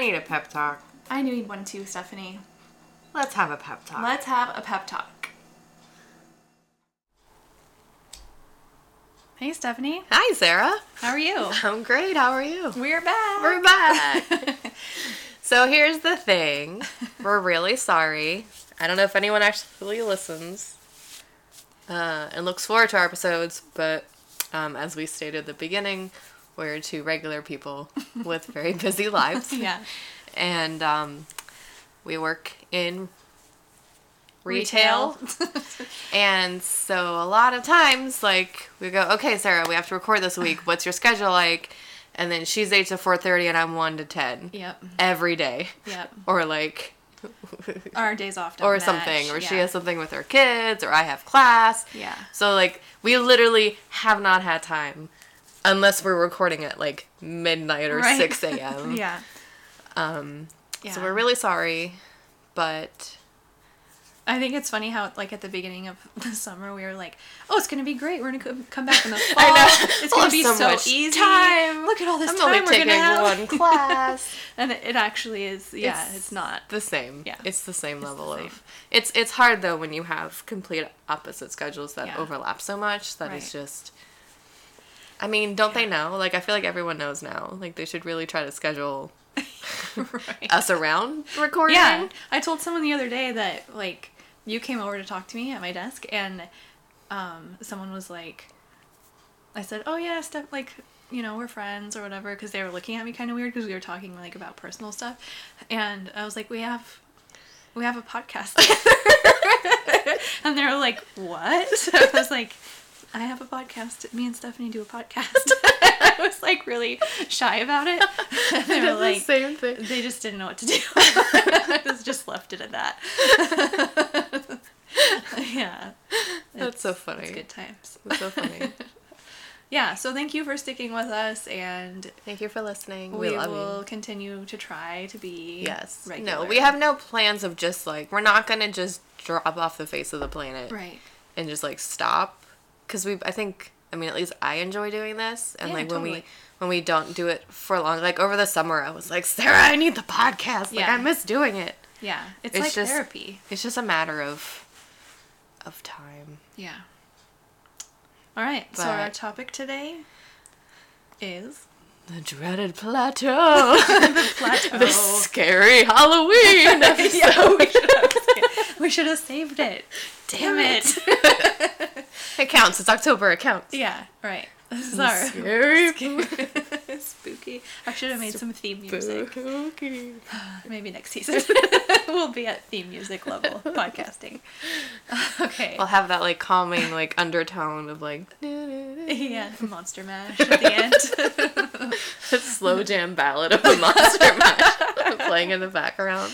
need a pep talk. I need one too, Stephanie. Let's have a pep talk. Let's have a pep talk. Hey, Stephanie. Hi, Sarah. How are you? I'm great. How are you? We're back. We're back. so here's the thing. We're really sorry. I don't know if anyone actually listens uh, and looks forward to our episodes, but um, as we stated at the beginning, we're two regular people with very busy lives. yeah. And um, we work in retail. and so a lot of times, like, we go, okay, Sarah, we have to record this week. What's your schedule like? And then she's 8 to 4.30 and I'm 1 to 10. Yep. Every day. Yep. Or like... Our days off or match. something, or she has something with her kids, or I have class. Yeah. So like we literally have not had time, unless we're recording at like midnight or Right. six a.m. yeah. Um. Yeah. So we're really sorry, but I think it's funny how, like, at the beginning of the summer, we were like, "Oh, it's gonna be great. We're gonna co- come back in the fall. I know. It's gonna have be so so, easy. time. Look at all this I'm time only we're taking gonna have." one class. and it, actually is. Yeah, It's- it's, not. the same. Yeah. It's the same It's the level same. of. It's it's hard though when you have complete opposite schedules that Yeah. overlap so much that it's Right. just. I mean, don't they know? Like, I feel like everyone knows now. Like, they should really try to schedule right. us around recording. Yeah, I told someone the other day that like you came over to talk to me at my desk, and um, someone was like, I said, "Oh yeah, Steph, like you know we're friends or whatever," because they were looking at me kind of weird because we were talking like about personal stuff, and I was like, "We have." We have a podcast. and they were like, What? So I was like, I have a podcast. Me and Stephanie do a podcast. I was like really shy about it. And they were the same thing. they just didn't know what to do. I just- just left it at that. yeah. That's so funny. It's good times. That's so funny. Yeah, so thank you for sticking with us and Thank you for listening. we, We, will you. continue to try to be Yes. regular. No, we have no plans of just like we're not gonna just drop off the face of the planet right. and just like stop because we. I think. I mean, at least I enjoy doing this, and Yeah, like when we when we don't do it for long, like over the summer, I was like, Sarah, I need the podcast. Like Yeah. I miss doing it. Yeah, it's, It's like just- therapy. It's just a matter of of time. Yeah. All right. so our topic today is The dreaded plateau. the plateau. the scary Halloween episode. yeah, we should, have, we should have saved it. Damn it. It counts. It's October. It counts. yeah. Right. Is our Scary. spooky. I should have made some theme music. Spooky. Maybe next season we'll be at theme music level podcasting. Okay. We'll have that like calming like undertone of like yeah, Monster Mash at the end. a slow jam ballad of a monster mash playing in the background.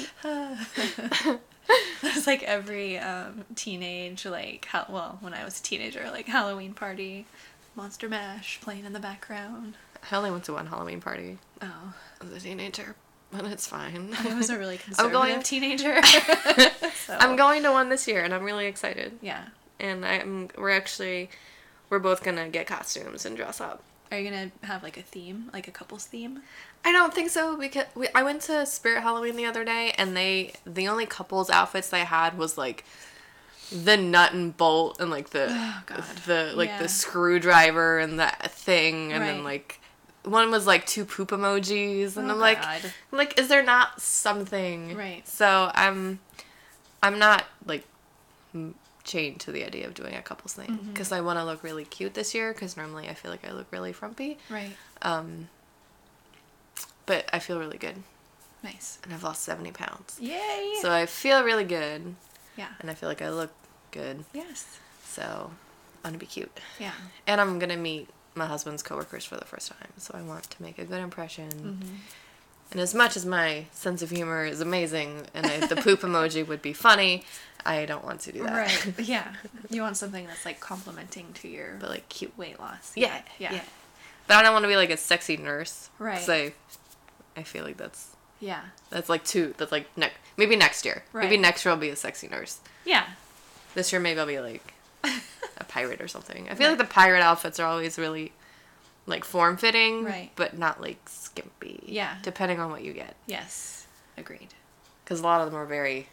It's like every um, teenage, like, ha- well, when I was a teenager, like Halloween party, Monster Mash playing in the background. I only went to one Halloween party Oh, as a teenager, but it's fine. I was a really conservative going- teenager. so, I'm going to one this year and I'm really excited. Yeah. And I'm we're actually we're both gonna get costumes and dress up. Are you gonna have like a theme, like a couple's theme? I don't think so because we, I went to Spirit Halloween the other day and they the only couples outfits they had was like the nut and bolt and like the Oh, the like Yeah. the screwdriver and that thing and then like one was like two poop emojis and Oh, I'm like God. I'm like is there not something Right. so I'm I'm not like chained to the idea of doing a couples thing Mm-hmm. because I want to look really cute this year because normally I feel like I look really frumpy Right. um but I feel really good Nice. and I've lost 70 pounds. Yay. So I feel really good yeah. and I feel like I look good. Yes. So I'm gonna be cute. Yeah. And I'm gonna meet my husband's coworkers for the first time. So I want to make a good impression. Mm-hmm. And as much as my sense of humor is amazing and I, the poop emoji would be funny, I don't want to do that. Right. Yeah. You want something that's like complimenting to your but like cute. weight loss. Yeah, Yeah. yeah. But I don't want to be like a sexy nurse. Right. I, I feel like that's Yeah. that's like two. That's like ne- maybe next year. Maybe next year I'll be a sexy nurse. Yeah. This year maybe I'll be like a pirate or something. I feel like the pirate outfits are always really like form fitting, Right. but not like skimpy. Yeah. Depending on what you get. Yes. Agreed. Because a lot of them are very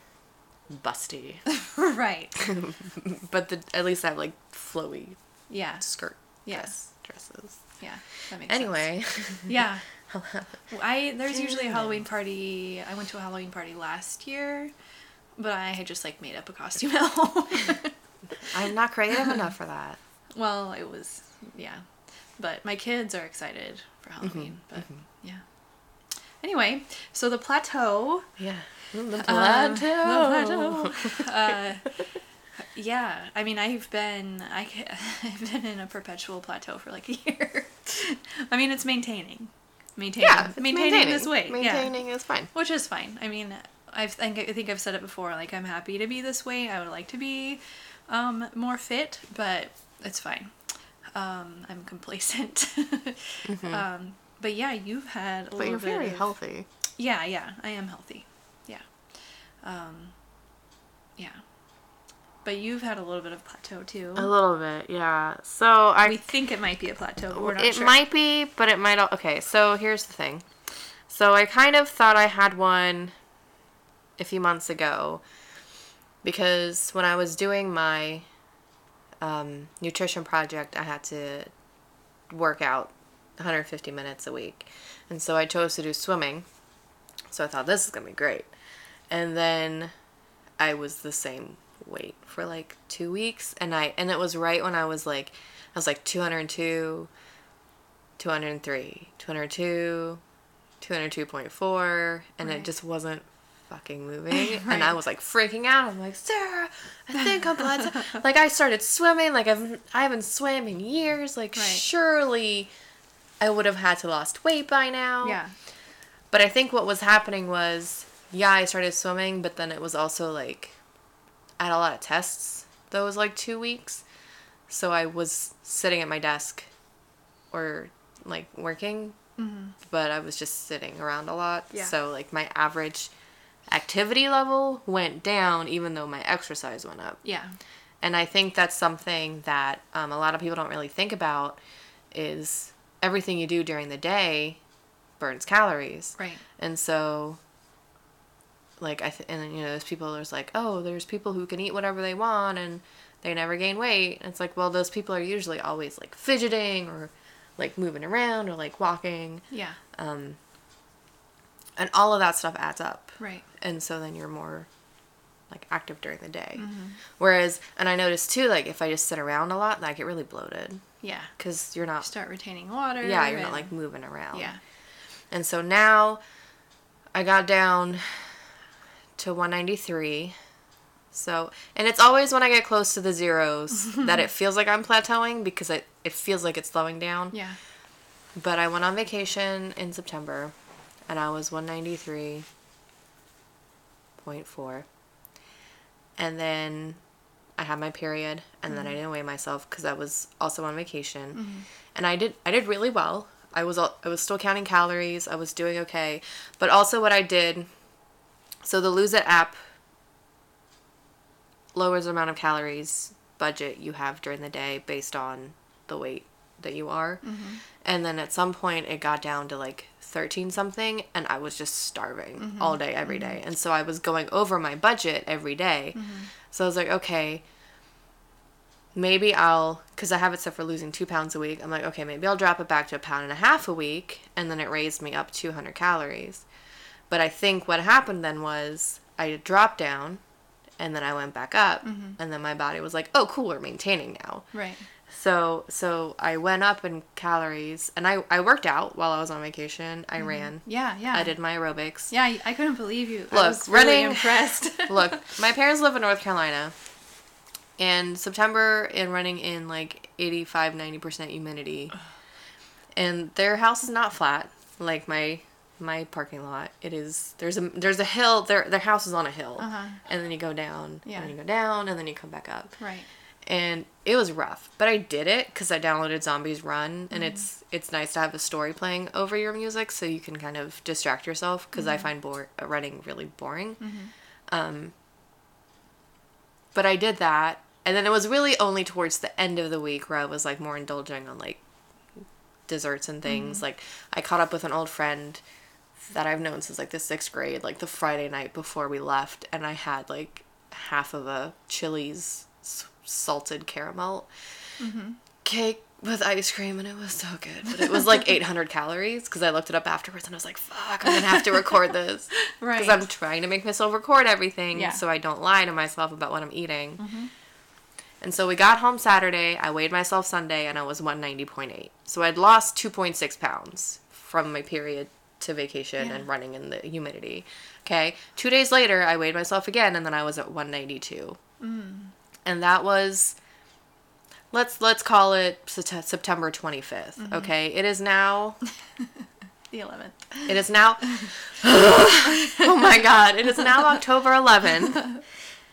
busty. right. but the, at least I have like flowy Yeah. skirt Yes. dress, dresses. Yeah. That makes sense. Anyway. Yeah. I there's usually a Halloween party. I went to a Halloween party last year, but I had just like made up a costume at home. I'm not creative enough for that. well, it was yeah, but my kids are excited for Halloween. But yeah. Anyway, so the plateau. Yeah. The um, plateau. the plateau. uh, yeah, I mean, I've been I, I've been in a perpetual plateau for like a year. I mean, it's maintaining, maintaining, yeah. it's maintaining, this weight. yeah. Maintaining is fine. which is fine. I mean, I think I think I've said it before. Like I'm happy to be this way. I would like to be um, more fit, but it's fine. Um, I'm complacent. um, but yeah, you've had a But you're very of- healthy. Yeah, yeah, I am healthy. Yeah, um, yeah. But you've had a little bit of plateau too. A little bit, yeah. So I we think it might be a plateau, but we're not it sure. might be, but it might. Okay, so here's the thing. So I kind of thought I had one a few months ago because when I was doing my um, nutrition project, I had to work out 150 minutes a week, and so I chose to do swimming. So I thought this is gonna be great, and then I was the same weight for like two weeks, and I and it was right when I was like, I was like 202, 203, 202, 202.4, and Right. it just wasn't fucking moving, Right. and I was like freaking out. I'm like, Sarah, I think I'm blood. like I started swimming, like I've I haven't swam in years. Like Right. surely, I would have had to lost weight by now. Yeah. But I think what was happening was, yeah, I started swimming, but then it was also like, I had a lot of tests those like two weeks. So I was sitting at my desk or like working, but I was just sitting around a lot. Yeah. So like my average activity level went down even though my exercise went up. Yeah. And I think that's something that um, a lot of people don't really think about is everything you do during the day burns calories. Right. And so, like, I th- and you know, there's people there's like, oh, there's people who can eat whatever they want and they never gain weight. And it's like, well, those people are usually always like fidgeting or like moving around or like walking, Yeah. um, and all of that stuff adds up. Right. And so then you're more like active during the day. Whereas, and I noticed too, like if I just sit around a lot, I get really bloated Yeah. because you're not. Start retaining water. Yeah, you're not like moving around. Yeah. And so now I got down to 193. So, and it's always when I get close to the zeros that it feels like I'm plateauing because it, it feels like it's slowing down. Yeah. But I went on vacation in September and I was 193.4. And then I had my period and then I mm-hmm. didn't weigh myself cuz I was also on vacation. Mm-hmm. And I did I did really well. I was I was still counting calories. I was doing okay. But also what I did so the Lose It app lowers the amount of calories budget you have during the day based on the weight that you are. Mm-hmm. And then at some point it got down to like 13 something and I was just starving mm-hmm. all day every day. Mm-hmm. And so I was going over my budget every day. So I was like, okay, maybe I'll, because I have it set for losing two pounds a week. I'm like, okay, maybe I'll drop it back to a pound and a half a week. And then it raised me up 200 calories. But I think what happened then was I dropped down and then I went back up. Mm-hmm. And then my body was like, oh, cool, we're maintaining now. Right. So so I went up in calories and I, I worked out while I was on vacation. I mm-hmm. ran. Yeah. Yeah. I did my aerobics. Yeah, I- I couldn't believe you. I Look, was really impressed. Look, my parents live in North Carolina. And September and running in like 85 90% humidity. And their house is not flat like my my parking lot. It is there's a there's a hill their their house is on a hill. Uh-huh. And then you go down, Yeah. and then you go down and then you come back up. right. and it was rough but i did it because i downloaded zombies run Mm-hmm. and it's it's nice to have a story playing over your music so you can kind of distract yourself because Mm-hmm. i find bore- uh, running really boring um but i did that and then it was really only towards the end of the week where i was like more indulging on like desserts and things. Like I caught up with an old friend that I've known since like the sixth grade, like the Friday night before we left, and I had like half of a Chili's salted caramel mm-hmm. cake with ice cream, and it was so good. But it was like 800 calories because I looked it up afterwards, and I was like, "Fuck, I'm gonna have to record this." Right. Because I'm trying to make myself record everything Yeah. so I don't lie to myself about what I'm eating. Mm-hmm. And so we got home Saturday. I weighed myself Sunday, and I was 190.8. So I'd lost 2.6 pounds from my period to vacation Yeah. and running in the humidity. Okay. Two days later, I weighed myself again, and then I was at 192. Mm. And that was. Let's let's call it September 25th. Mm-hmm. Okay, it is now The 11th. it is now. oh my god! It is now October 11th.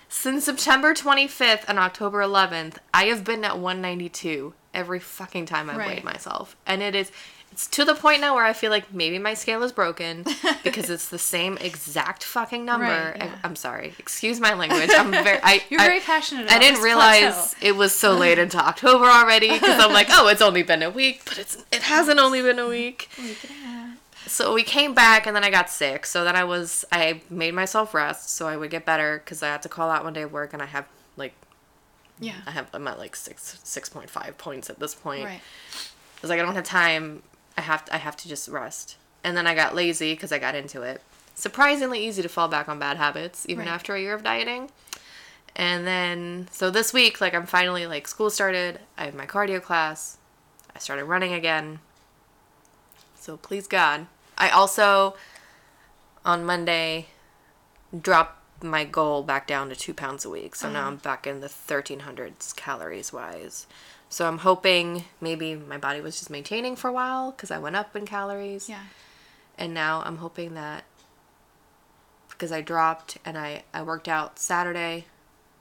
Since September 25th and October 11th, I have been at 192 every fucking time I've Right. weighed myself, and it is. It's to the point now where I feel like maybe my scale is broken because it's the same exact fucking number. Right, I- yeah. I'm sorry. Excuse my language. I'm very. I, You're I- very passionate about I didn't realize plateau. it was so late into October already because I'm like, oh, it's only been a week, but it's it hasn't only been a week. So we came back and then I got sick. So then I was I made myself rest so I would get better because I had to call out one day of work and I have like Yeah. I have I'm at like six six point five points at this point. Right. I was like I don't have time. I have to, I have to just rest. And then I got lazy because I got into it. Surprisingly easy to fall back on bad habits even Right. after a year of dieting. And then so this week like I'm finally like school started. I have my cardio class. I started running again. So please God. I also on Monday dropped my goal back down to two pounds a week. So now uh-huh. I'm back in the 1300s calories wise. So I'm hoping maybe my body was just maintaining for a while because I went up in calories. Yeah. And now I'm hoping that because I dropped and I, I worked out Saturday,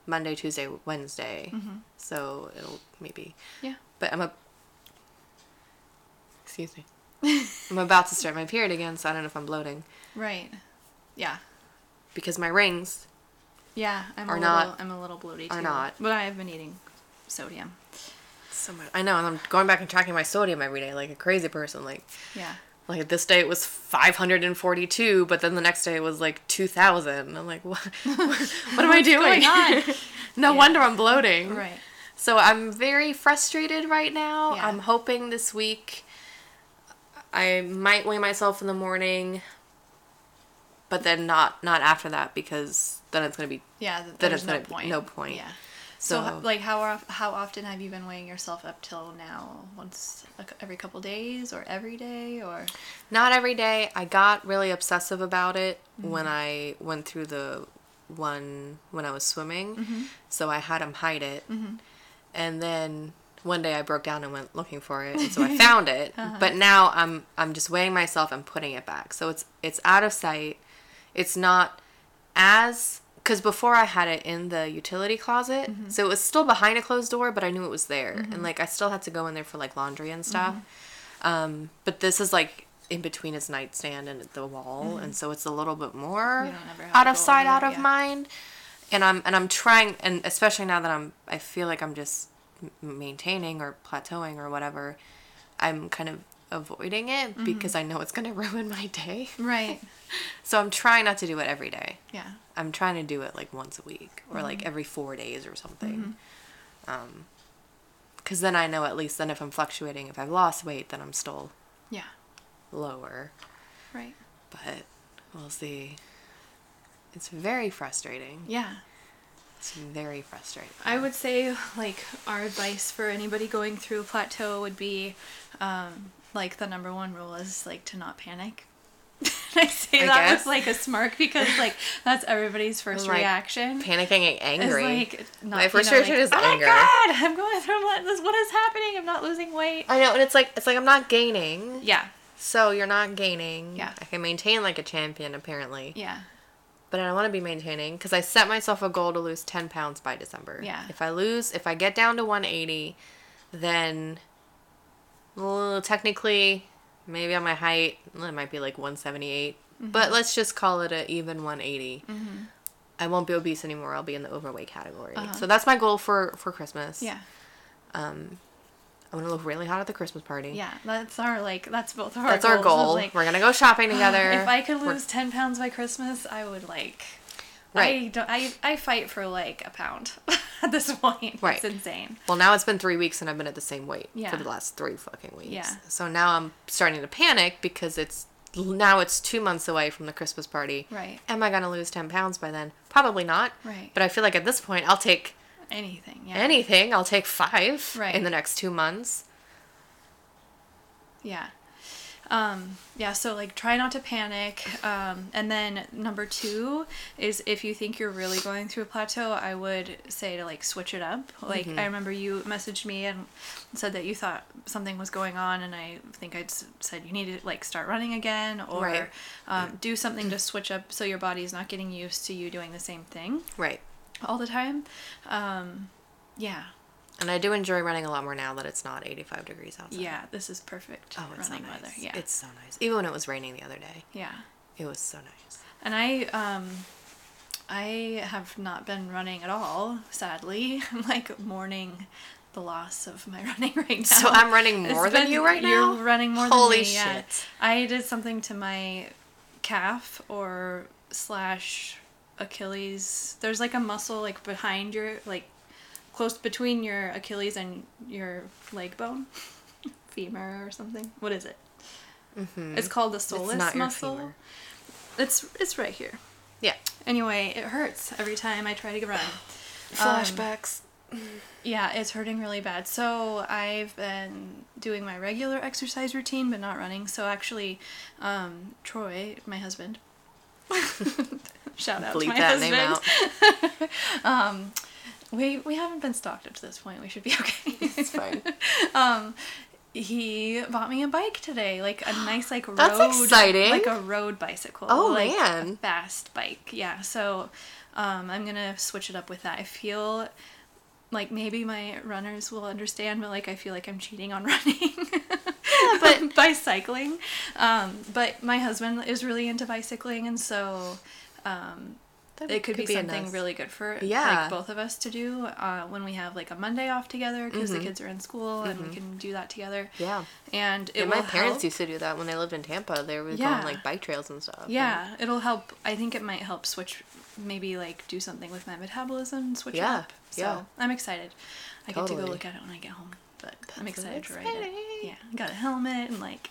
Monday, Tuesday, Wednesday. Mm-hmm. So it'll maybe. Yeah. But I'm a. Excuse me. I'm about to start my period again, so I don't know if I'm bloating Right. Yeah. because my rings Yeah. I'm Are a not- little I'm a little bloaty too. are not. But I have been eating sodium. So much. I know, and I'm going back and tracking my sodium every day like a crazy person. Like, Yeah. like this day it was 542, but then the next day it was like 2,000. I'm like, what? what am I doing? no Yeah. wonder I'm bloating. Right. So I'm very frustrated right now. Yeah. I'm hoping this week I might weigh myself in the morning, but then not not after that because then it's gonna be Yeah. Then it's no gonna be point. no point. Yeah. So, So- like, how how often have you been weighing yourself up till now? Once every couple days, or every day, or not every day. I got really obsessive about it Mm-hmm. when I went through the one when I was swimming. Mm-hmm. So I had him hide it, and then one day I broke down and went looking for it, and so I found it. Uh-huh. But now I'm I'm just weighing myself and putting it back. So it's it's out of sight. It's not as because before I had it in the utility closet, Mm-hmm. so it was still behind a closed door, but I knew it was there, and like I still had to go in there for like laundry and stuff. Mm-hmm. Um, but this is like in between his nightstand and the wall, and so it's a little bit more You don't ever have out of sight, out of yeah. mind. And I'm and I'm trying, and especially now that I'm, I feel like I'm just maintaining or plateauing or whatever. I'm kind of avoiding it Mm-hmm. because I know it's gonna ruin my day. right? So I'm trying not to do it every day. Yeah. I'm trying to do it like once a week or Mm-hmm. like every four days or something. Um, because then I know at least then if I'm fluctuating, if I've lost weight, then I'm still Yeah. lower. Right. But we'll see. It's very frustrating. Yeah. It's very frustrating. I would say like our advice for anybody going through a plateau would be um, like the number one rule is like to not panic. And I say I that guess. with like a smirk because like that's everybody's 1st like, reaction. panicking and angry. like not, My you first know, reaction like, is oh anger." my god, I'm going through this. What is happening? I'm not losing weight. I know, and it's like it's like I'm not gaining. Yeah, So you're not gaining. Yeah. I can maintain like a champion apparently. yeah, But I don't want to be maintaining because I set myself a goal to lose 10 pounds by December. Yeah. If I lose, if I get down to 180, then well, technically, maybe on my height, it might be like 178. Mm-hmm. But let's just call it an even 180. I won't be obese anymore. I'll be in the overweight category. So that's my goal for for Christmas. Uh-huh. yeah, I'm gonna look really hot at the Christmas party. Yeah, that's our like that's both of our That's our goals, is, goal. Like, We're gonna go shopping together. if I could We're- lose ten pounds by Christmas, I would like. Right. I don't. I I fight for like a pound at this point. Right. It's insane. Well, now it's been three weeks and I've been at the same weight Yeah. for the last three fucking weeks. Yeah. So now I'm starting to panic because it's now it's two months away from the Christmas party. Right. Am I gonna lose ten pounds by then? Probably not. Right. But I feel like at this point I'll take Anything. Yeah. anything. I'll take five Right. in the next two months. Yeah. Um, yeah, so like try not to panic. Um, and then number two is if you think you're really going through a plateau, I would say to like switch it up. Like Mm-hmm. I remember you messaged me and said that you thought something was going on, and I think I said you need to like start running again or Right. um, do something to switch up so your body's not getting used to you doing the same thing Right. All the time. Um, yeah, And I do enjoy running a lot more now that it's not 85 degrees outside. yeah, this is perfect Oh, it's so running nice. weather. Yeah, It's so nice. Even when it was raining the other day, yeah. it was so nice. And I um I have not been running at all, sadly. I'm like mourning the loss of my running right now. So I'm running It's more than been- you right now? You're running more Holy than me. Yeah. shit. I did something to my calf or slash Achilles. There's like a muscle like behind your like close between your Achilles and your leg bone, femur or something. What is it? It's called the soleus Mm-hmm. it's muscle. It's it's right here. Yeah. Anyway, it hurts every time I try to run. Flashbacks. Yeah, it's hurting really bad. So I've been doing my regular exercise routine, but not running. So actually, um, Troy, my husband, shout out to my that name husband. out. We we haven't been stalked up to this point. We should be okay. It's fine. um, he bought me a bike today, like a nice like road, That's exciting. like a road bicycle. Oh, like man. a fast bike. Yeah, so um, I'm gonna switch it up with that. I feel like maybe my runners will understand, but like I feel like I'm cheating on running. but- by cycling, um, but my husband is really into bicycling, and so um, That it could, be, a something nice- really good for Yeah. like both of us to do uh, when we have like a Monday off together because the kids are in school and we can do that together. Mm-hmm. Yeah. And it Yeah, my parents help. used to do that when they lived in Tampa. They go Yeah. on like bike trails and stuff. Yeah, it'll help. I think it might help switch, maybe like do something with my metabolism, switch Yeah, it up. So yeah. I'm excited. I get to go look at it when I get home, but I'm That's so excited to ride it. Yeah, got a helmet and like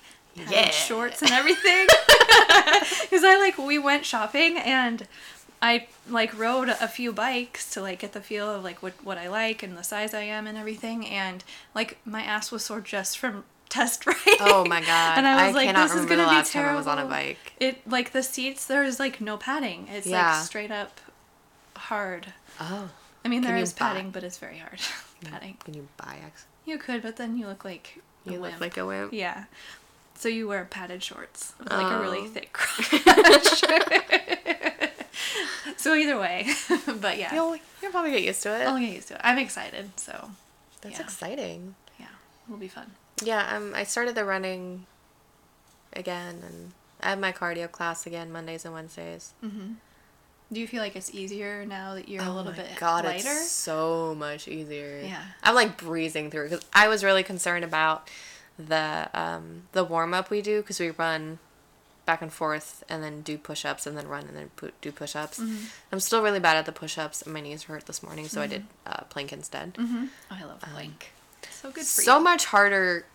Yeah. shorts and everything. Because I like we went shopping and I like rode a few bikes to like get the feel of like what what I like and the size I am and everything, and like my ass was sore just from test riding. Oh my god. And I was like, this is gonna be last time I was on a bike. It like the seats. There's like no padding. It's Yeah. like straight up hard. Oh. I mean, Can there buy- padding, but it's very hard. padding. Can you buy X? You could, but then you look like a You look like a wimp. yeah. So you wear padded shorts with like a really Oh. thick crotch. so either way, but yeah, You'll, you'll probably get used to it. I'll get used to it. I'm excited, so That's yeah. exciting. yeah, it'll be fun. Yeah, um, I started the running again, and I have my cardio class again Mondays and Wednesdays. Do you feel like it's easier now that you're a Oh little my bit God, lighter? it's so much easier. Yeah. I'm like breezing through because I was really concerned about the um, the warm up we do because we run back and forth and then do push ups and then run and then pu- do push ups. Mm-hmm. I'm still really bad at the push ups and my knees hurt this morning, so I did uh, plank instead. Oh, I love plank. so good for So you. much harder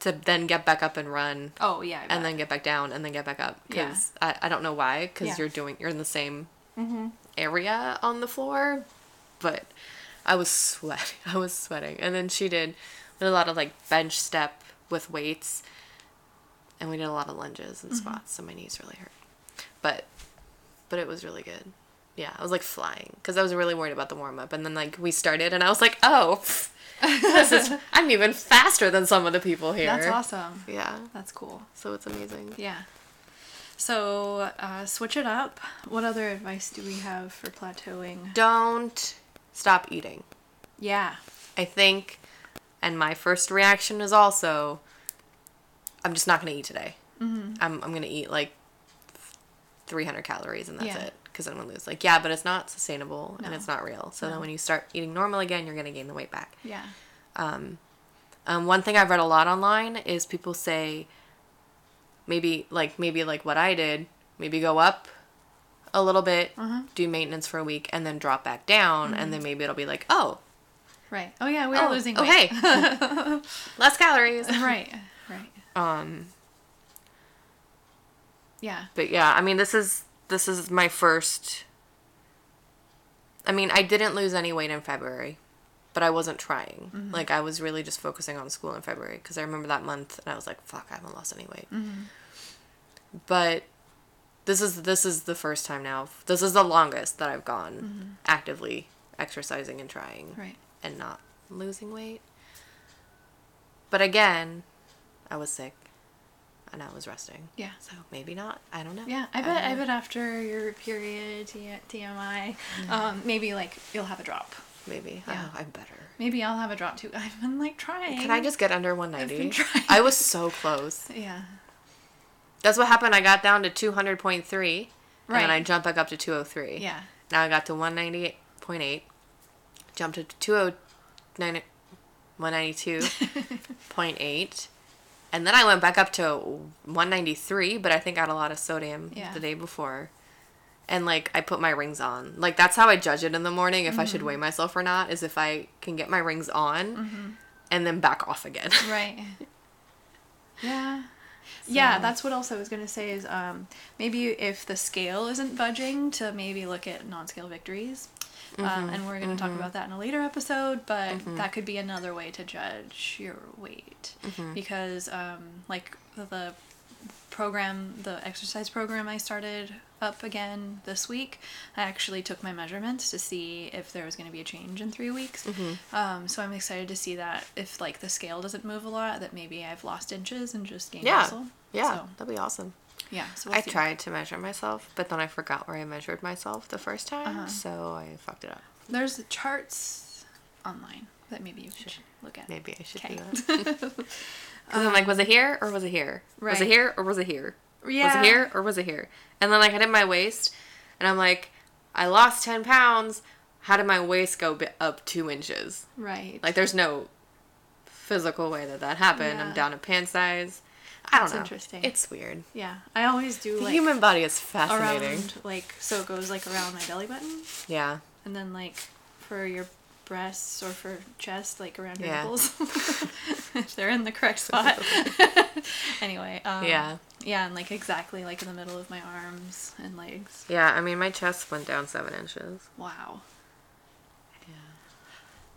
to then get back up and run Oh yeah, and then get back down and then get back up Yeah. because I, I don't know why because Yeah. Mm-hmm. you're doing you're in the same area on the floor but i was sweating i was sweating and then she did did a lot of like bench step with weights and we did a lot of lunges and Mm-hmm. squats so my knees really hurt but but it was really good yeah i was like flying because i was really worried about the warm-up and then like we started and i was like oh this is i'm even faster than some of the people here That's awesome. yeah That's cool. so it's amazing Yeah. So uh, switch it up. What other advice do we have for plateauing? don't stop eating. Yeah. I think, and my first reaction is also, I'm just not gonna eat today. Mm-hmm. I'm I'm gonna eat like 300 calories and that's Yeah. it because I'm gonna lose. Like yeah, but it's not sustainable and it's not real. So No. then when you start eating normal again, you're gonna gain the weight back. Yeah. Um, um, one thing I've read a lot online is people say maybe like maybe like what I did, maybe go up a little bit, Uh-huh. do maintenance for a week, and then drop back down, and then maybe it'll be like, oh, Right. Oh yeah, we are oh, losing oh, weight. hey, less calories. right. Right. Um, Yeah. but yeah, I mean, this is this is my first. I mean, I didn't lose any weight in February, but I wasn't trying. Mm-hmm. Like I was really just focusing on school in February because I remember that month and I was like, "Fuck, I haven't lost any weight." Mm-hmm. But this is this is the first time now. This is the longest that I've gone actively exercising and trying Mm-hmm. Right. And not losing weight. But again, I was sick and I was resting. Yeah. So maybe not. I don't know. Yeah, I bet. I know. bet after your period, TMI, um, maybe like you'll have a drop. Maybe. Yeah. Oh, I'm better. Maybe I'll have a drop too. I've been like trying. Can I just get under 190? been trying. I was so close. Yeah. That's what happened. I got down to 200.3 right. and then I jumped back up to 203. Yeah. Now I got to 198.8, jumped to 209 192.8, and then I went back up to 193, but I think I had a lot of sodium Yeah. the day before. And like I put my rings on. Like that's how I judge it in the morning if I Mm-hmm. should weigh myself or not is if I can get my rings on and then back off again. Right. Yeah. Yeah, that's what else I was gonna say is um, maybe if the scale isn't budging to maybe look at non-scale victories, um, and we're gonna talk about that in a later episode. But that could be another way to judge your weight because um, like the program, the exercise program I started up again this week, I actually took my measurements to see if there was going to be a change in three weeks. Um, so I'm excited to see that if like the scale doesn't move a lot, that maybe I've lost inches and just gained Yeah. muscle. Yeah, So, that'd be awesome. Yeah. So we'll I see. tried to measure myself, but then I forgot where I measured myself the first time, Uh-huh. so I fucked it up. There's charts online that maybe you should look at. Maybe I should Okay. do that. Because I'm like, was it here or was it here? Was it here or was it here? Was it here or was it here? And then like I did my waist, and I'm like, I lost ten pounds. How did my waist go up two inches? Right. Like there's no physical way that that happened. Yeah. I'm down a pant size. I don't That's know. interesting. It's weird. yeah. I always do The like human body is fascinating. around like so it goes like around my belly button Yeah. and then like for your breasts or for chest like around your Yeah. nipples if they're in the correct spot anyway um, Yeah. yeah and like exactly like in the middle of my arms and legs Yeah. I mean, my chest went down seven inches. wow.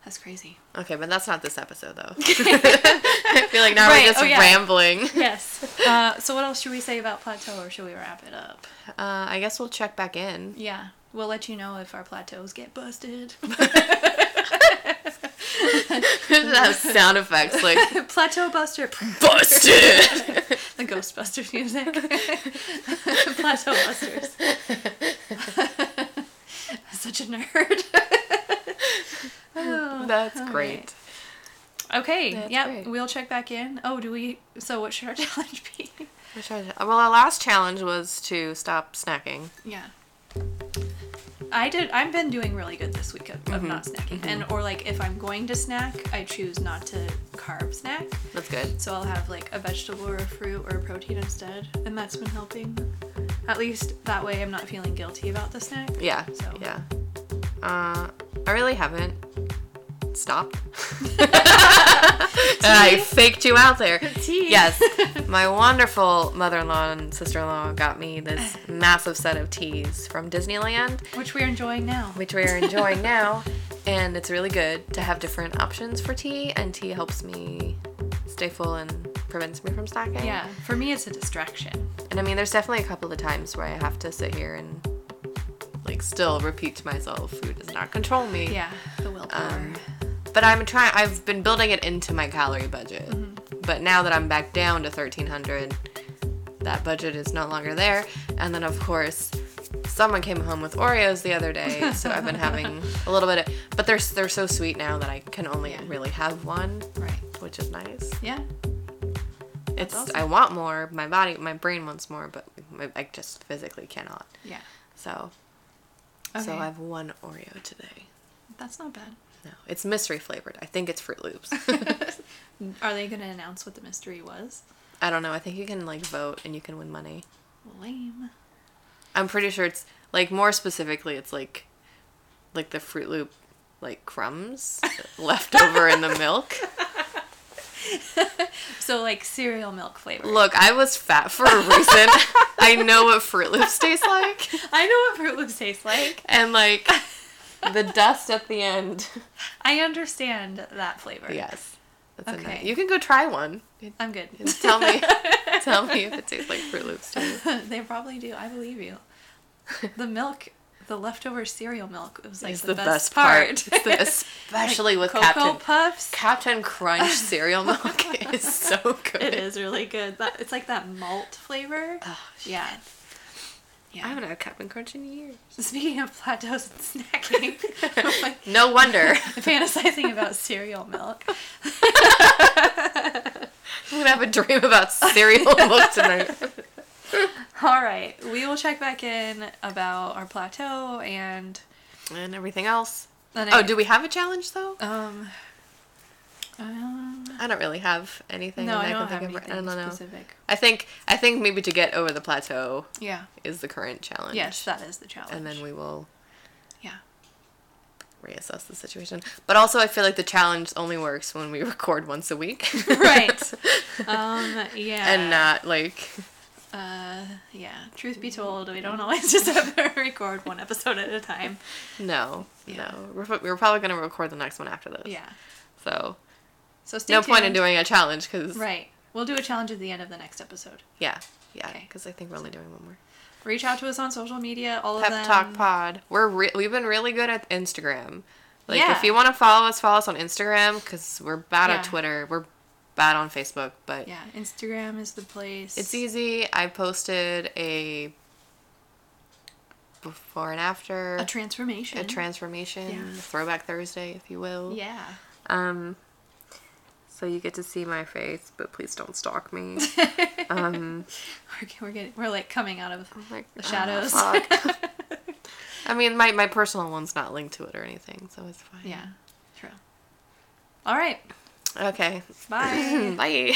That's crazy Okay, but that's not this episode though. I feel like now Right, we're just oh, yeah. rambling. yes uh, so what else should we say about plateau or should we wrap it up Uh, I guess we'll check back in. yeah we'll let you know if our plateaus get busted have sound effects like plateau buster busted. the ghostbusters music plateau busters such a nerd That's all great. right. Okay, That's great. we'll check back in. Oh, do we? So, what should our challenge be? Well, our last challenge was to stop snacking. Yeah. I did. I've been doing really good this week of, of Mm-hmm. not snacking, and or like if I'm going to snack, I choose not to carb snack. That's good. So I'll have like a vegetable or a fruit or a protein instead, and that's been helping. At least that way, I'm not feeling guilty about the snack. Yeah. So. Yeah. Uh, I really haven't stopped. I faked you out there. Tea. Yes, my wonderful mother-in-law and sister-in-law got me this massive set of teas from Disneyland. Which we're enjoying now. which we are enjoying now. And it's really good to have different options for tea, and tea helps me stay full and prevents me from snacking. Yeah, for me, it's a distraction. And I mean, there's definitely a couple of times where I have to sit here and like still repeat to myself, food does not control me. Yeah, the willpower. Um, but I'm trying. I've been building it into my calorie budget. Mm-hmm. But now that I'm back down to 1300, that budget is no longer there. And then of course, someone came home with Oreos the other day, so I've been having a little bit of. But they're they're so sweet now that I can only Yeah. really have one, right. which is nice. Yeah. It's awesome. I want more. My body, my brain wants more, but my, I just physically cannot. Yeah. So. Okay. So I have one Oreo today. That's not bad. No, it's mystery flavored. I think it's Froot Loops. Are they gonna announce what the mystery was? I don't know. I think you can like vote and you can win money. Lame. I'm pretty sure it's like more specifically, it's like like the Froot Loop like crumbs left over in the milk. So like cereal milk flavor. Look, I was fat for a reason. I know what Froot Loops taste like, I know what Froot Loops taste like. and like the dust at the end. I understand that flavor. Yes, that's Okay. okay. You can go try one. I'm good. Tell me, tell me if it tastes like Froot Loops too. they probably do. I believe you. The milk, the leftover cereal milk, it was like the, the, best, best, part, part. The- especially with Cocoa Captain Puffs. Captain Crunch cereal milk is so good. It is really good. That it's like that malt flavor. Oh, yeah. I haven't had a Captain Crunch in years. Speaking of plateaus and snacking, like No wonder. fantasizing about cereal milk. I'm gonna have a dream about cereal milk tonight. All right, we will check back in about our plateau and. And everything else. then Oh, I- do we have a challenge though? Um. Um, I don't really have anything. no, that I don't can have think of- anything I don't know. specific. I think I think maybe to get over the plateau Yeah. is the current challenge. Yes, that is the challenge. And then we will Yeah. reassess the situation. But also, I feel like the challenge only works when we record once a week. Right. Um. Yeah. and not like Uh. Yeah. Truth be told, we don't always just have to record one episode at a time. no, Yeah. no. We're, we're probably gonna record the next one after this. Yeah. So So stay no tuned. point in doing a challenge because Right. We'll do a challenge at the end of the next episode. yeah, yeah. Okay. Because I think we're only doing one more. Reach out to us on social media. All of Pep them. Talk Pod. We're re- we've been really good at Instagram. Like Yeah. if you want to follow us, follow us on Instagram because we're bad Yeah. at Twitter. We're bad on Facebook, but Yeah. Instagram is the place. it's easy. I posted a before and after A transformation. a transformation Yeah. throwback Thursday, if you will. Yeah. Um. So you get to see my face, but please don't stalk me. um. We're, we're getting we're like coming out of Like the ah, shadows. fuck. I mean, my my personal one's not linked to it or anything, so it's fine. yeah. True. All right. Okay. Bye. Bye.